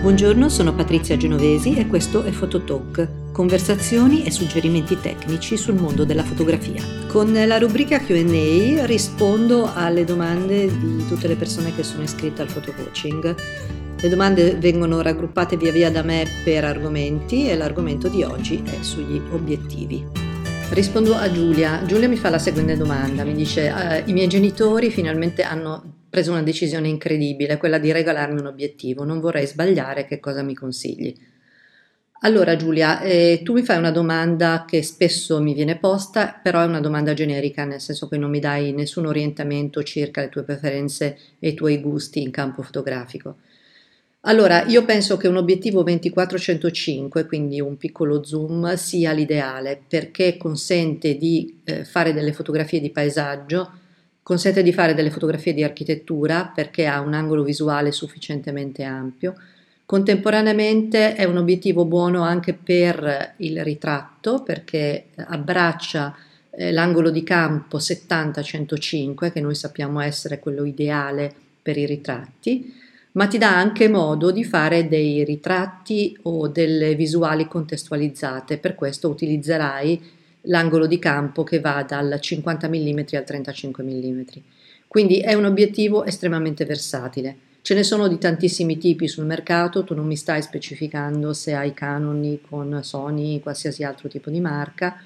Buongiorno, sono Patrizia Genovesi e questo è Phototalk, conversazioni e suggerimenti tecnici sul mondo della fotografia. Con la rubrica QA rispondo alle domande di tutte le persone che sono iscritte al photocoaching. Le domande vengono raggruppate via via da me per argomenti e l'argomento di oggi è sugli obiettivi. Rispondo a Giulia. Giulia mi fa la seguente domanda, mi dice eh, i miei genitori finalmente hanno preso una decisione incredibile, quella di regalarmi un obiettivo, non vorrei sbagliare, che cosa mi consigli? Allora Giulia, eh, tu mi fai una domanda che spesso mi viene posta, però è una domanda generica, nel senso che non mi dai nessun orientamento circa le tue preferenze e i tuoi gusti in campo fotografico. Allora, io penso che un obiettivo 2405, quindi un piccolo zoom, sia l'ideale perché consente di eh, fare delle fotografie di paesaggio Consente di fare delle fotografie di architettura perché ha un angolo visuale sufficientemente ampio. Contemporaneamente è un obiettivo buono anche per il ritratto perché abbraccia eh, l'angolo di campo 70-105 che noi sappiamo essere quello ideale per i ritratti, ma ti dà anche modo di fare dei ritratti o delle visuali contestualizzate, per questo utilizzerai l'angolo di campo che va dal 50 mm al 35 mm. Quindi è un obiettivo estremamente versatile. Ce ne sono di tantissimi tipi sul mercato, tu non mi stai specificando se hai Canon, con Sony, qualsiasi altro tipo di marca.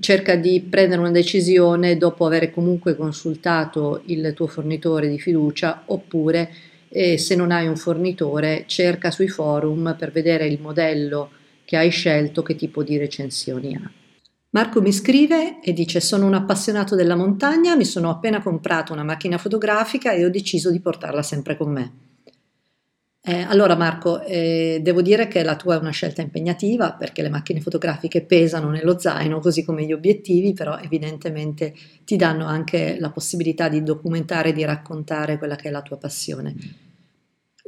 Cerca di prendere una decisione dopo aver comunque consultato il tuo fornitore di fiducia oppure eh, se non hai un fornitore cerca sui forum per vedere il modello che hai scelto che tipo di recensioni ha. Marco mi scrive e dice sono un appassionato della montagna, mi sono appena comprato una macchina fotografica e ho deciso di portarla sempre con me. Eh, allora Marco, eh, devo dire che la tua è una scelta impegnativa perché le macchine fotografiche pesano nello zaino così come gli obiettivi, però evidentemente ti danno anche la possibilità di documentare e di raccontare quella che è la tua passione.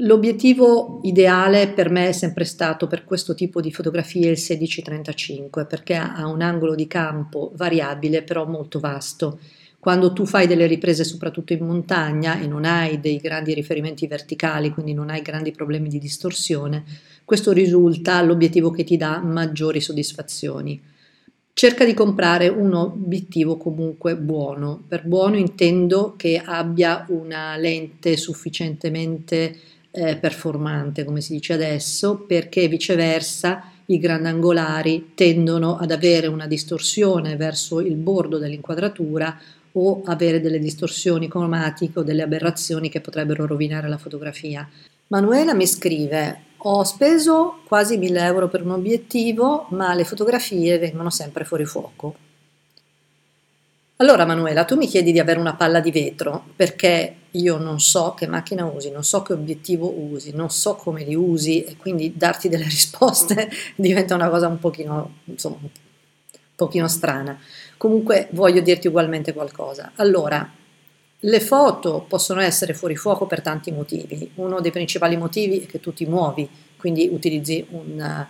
L'obiettivo ideale per me è sempre stato per questo tipo di fotografie il 1635 perché ha un angolo di campo variabile però molto vasto. Quando tu fai delle riprese soprattutto in montagna e non hai dei grandi riferimenti verticali, quindi non hai grandi problemi di distorsione, questo risulta l'obiettivo che ti dà maggiori soddisfazioni. Cerca di comprare un obiettivo comunque buono. Per buono intendo che abbia una lente sufficientemente eh, performante, come si dice adesso, perché viceversa i grandangolari tendono ad avere una distorsione verso il bordo dell'inquadratura o avere delle distorsioni cromatiche o delle aberrazioni che potrebbero rovinare la fotografia. Manuela mi scrive: Ho speso quasi 1000 euro per un obiettivo, ma le fotografie vengono sempre fuori fuoco. Allora Manuela, tu mi chiedi di avere una palla di vetro perché io non so che macchina usi, non so che obiettivo usi, non so come li usi e quindi darti delle risposte diventa una cosa un pochino, insomma, un pochino strana. Comunque voglio dirti ugualmente qualcosa. Allora, le foto possono essere fuori fuoco per tanti motivi. Uno dei principali motivi è che tu ti muovi, quindi utilizzi un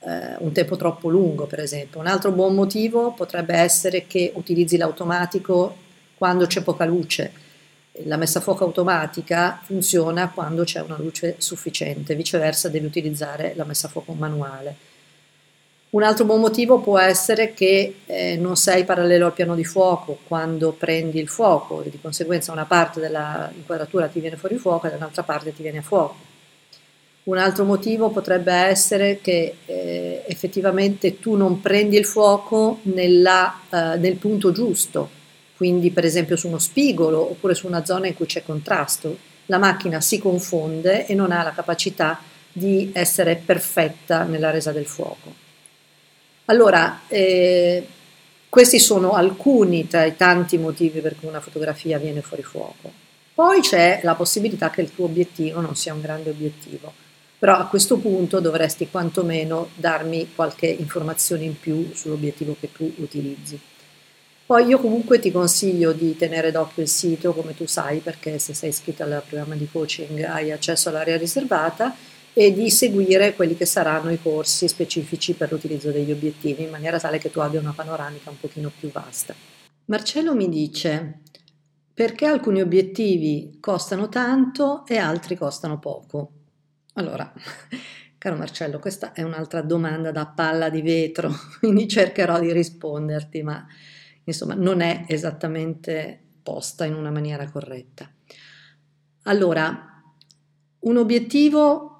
eh, un tempo troppo lungo, per esempio. Un altro buon motivo potrebbe essere che utilizzi l'automatico quando c'è poca luce. La messa a fuoco automatica funziona quando c'è una luce sufficiente, viceversa devi utilizzare la messa a fuoco manuale. Un altro buon motivo può essere che eh, non sei parallelo al piano di fuoco quando prendi il fuoco e di conseguenza una parte dell'inquadratura ti viene fuori fuoco e dall'altra parte ti viene a fuoco. Un altro motivo potrebbe essere che eh, effettivamente tu non prendi il fuoco nella, eh, nel punto giusto, quindi per esempio su uno spigolo oppure su una zona in cui c'è contrasto. La macchina si confonde e non ha la capacità di essere perfetta nella resa del fuoco. Allora, eh, questi sono alcuni tra i tanti motivi per cui una fotografia viene fuori fuoco. Poi c'è la possibilità che il tuo obiettivo non sia un grande obiettivo però a questo punto dovresti quantomeno darmi qualche informazione in più sull'obiettivo che tu utilizzi. Poi io comunque ti consiglio di tenere d'occhio il sito, come tu sai, perché se sei iscritto al programma di coaching hai accesso all'area riservata e di seguire quelli che saranno i corsi specifici per l'utilizzo degli obiettivi, in maniera tale che tu abbia una panoramica un pochino più vasta. Marcello mi dice perché alcuni obiettivi costano tanto e altri costano poco. Allora, caro Marcello, questa è un'altra domanda da palla di vetro, quindi cercherò di risponderti, ma insomma non è esattamente posta in una maniera corretta. Allora, un obiettivo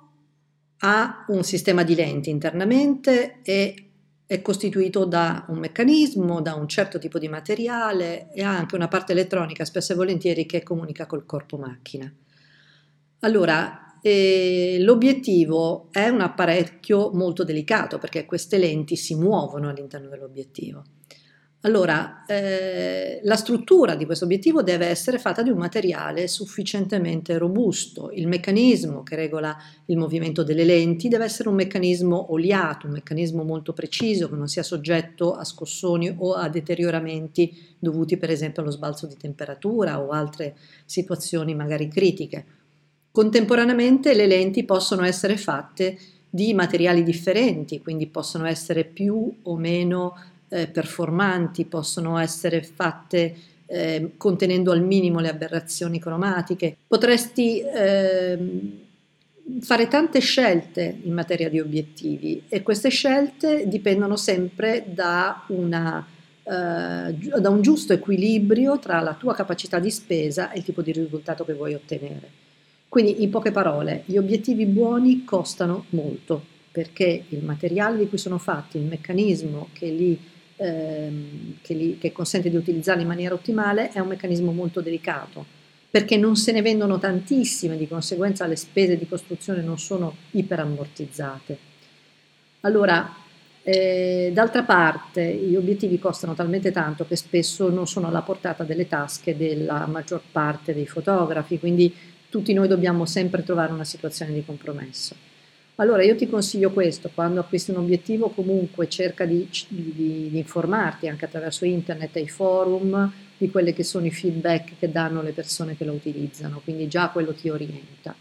ha un sistema di lenti internamente e è costituito da un meccanismo, da un certo tipo di materiale e ha anche una parte elettronica spesso e volentieri che comunica col corpo macchina. Allora, eh, l'obiettivo è un apparecchio molto delicato perché queste lenti si muovono all'interno dell'obiettivo. Allora, eh, la struttura di questo obiettivo deve essere fatta di un materiale sufficientemente robusto. Il meccanismo che regola il movimento delle lenti deve essere un meccanismo oliato, un meccanismo molto preciso che non sia soggetto a scossoni o a deterioramenti dovuti per esempio allo sbalzo di temperatura o altre situazioni magari critiche. Contemporaneamente le lenti possono essere fatte di materiali differenti, quindi possono essere più o meno eh, performanti, possono essere fatte eh, contenendo al minimo le aberrazioni cromatiche. Potresti eh, fare tante scelte in materia di obiettivi e queste scelte dipendono sempre da, una, eh, da un giusto equilibrio tra la tua capacità di spesa e il tipo di risultato che vuoi ottenere. Quindi, in poche parole, gli obiettivi buoni costano molto perché il materiale di cui sono fatti, il meccanismo che li ehm, che, li, che consente di utilizzarli in maniera ottimale è un meccanismo molto delicato perché non se ne vendono tantissime, di conseguenza le spese di costruzione non sono iperammortizzate. Allora, eh, d'altra parte, gli obiettivi costano talmente tanto che spesso non sono alla portata delle tasche della maggior parte dei fotografi, quindi tutti noi dobbiamo sempre trovare una situazione di compromesso. Allora io ti consiglio questo, quando acquisti un obiettivo comunque cerca di, di, di informarti anche attraverso internet e i forum di quelli che sono i feedback che danno le persone che lo utilizzano, quindi già quello ti orienta.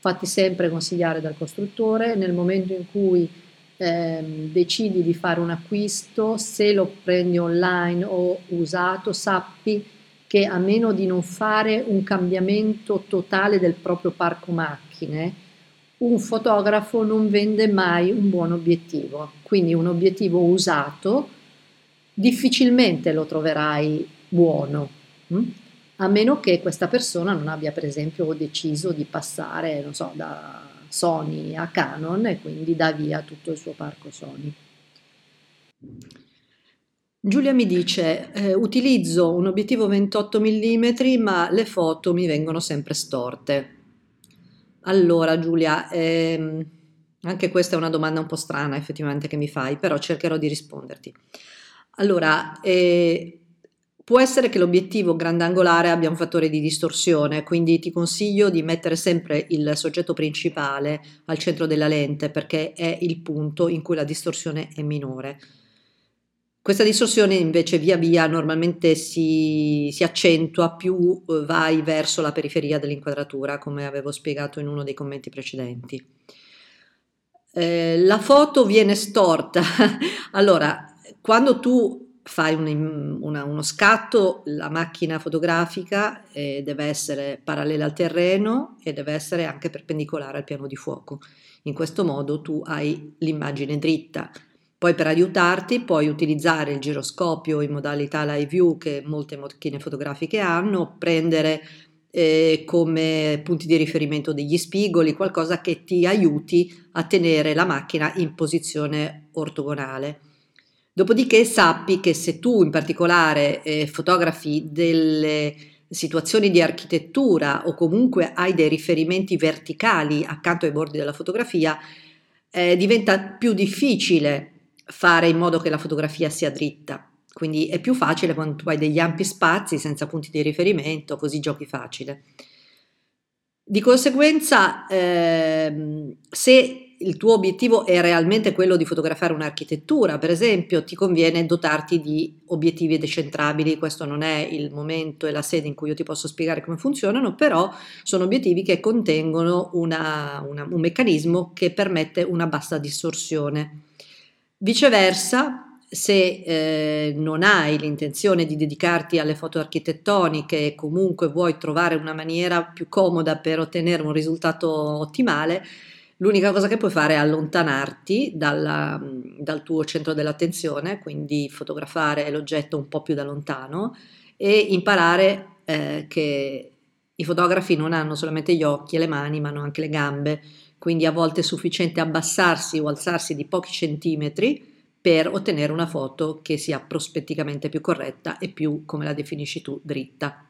Fatti sempre consigliare dal costruttore nel momento in cui ehm, decidi di fare un acquisto, se lo prendi online o usato, sappi che a meno di non fare un cambiamento totale del proprio parco macchine, un fotografo non vende mai un buon obiettivo, quindi un obiettivo usato difficilmente lo troverai buono, hm? a meno che questa persona non abbia per esempio deciso di passare, so, da Sony a Canon e quindi dà via tutto il suo parco Sony. Giulia mi dice, eh, utilizzo un obiettivo 28 mm ma le foto mi vengono sempre storte. Allora Giulia, ehm, anche questa è una domanda un po' strana effettivamente che mi fai, però cercherò di risponderti. Allora, eh, può essere che l'obiettivo grandangolare abbia un fattore di distorsione, quindi ti consiglio di mettere sempre il soggetto principale al centro della lente perché è il punto in cui la distorsione è minore. Questa distorsione invece via via normalmente si, si, accentua più eh, vai verso la periferia dell'inquadratura, come avevo spiegato in uno dei commenti precedenti. Eh, la foto viene storta. allora, quando tu fai un, una, uno scatto, la macchina fotografica eh, deve essere parallela al terreno e deve essere anche perpendicolare al piano di fuoco. In questo modo tu hai l'immagine dritta poi per aiutarti puoi utilizzare il giroscopio in modalità live view che molte macchine fotografiche hanno, prendere eh, come punti di riferimento degli spigoli, qualcosa che ti aiuti a tenere la macchina in posizione ortogonale. Dopodiché sappi che se tu in particolare eh, fotografi delle situazioni di architettura o comunque hai dei riferimenti verticali accanto ai bordi della fotografia, eh, diventa più difficile fare in modo che la fotografia sia dritta. Quindi è più facile quando tu hai degli ampi spazi senza punti di riferimento, così giochi facile. Di conseguenza, ehm, se il tuo obiettivo è realmente quello di fotografare un'architettura, per esempio, ti conviene dotarti di obiettivi decentrabili. Questo non è il momento e la sede in cui io ti posso spiegare come funzionano, però sono obiettivi che contengono una, una, un meccanismo che permette una bassa distorsione. Viceversa, se eh, non hai l'intenzione di dedicarti alle foto architettoniche e comunque vuoi trovare una maniera più comoda per ottenere un risultato ottimale, L'unica cosa che puoi fare è allontanarti dalla, dal tuo centro dell'attenzione, quindi fotografare l'oggetto un po' più da lontano e imparare eh, che i fotografi non hanno solamente gli occhi e le mani, ma hanno anche le gambe, quindi a volte è sufficiente abbassarsi o alzarsi di pochi centimetri per ottenere una foto che sia prospetticamente più corretta e più, come la definisci tu, dritta.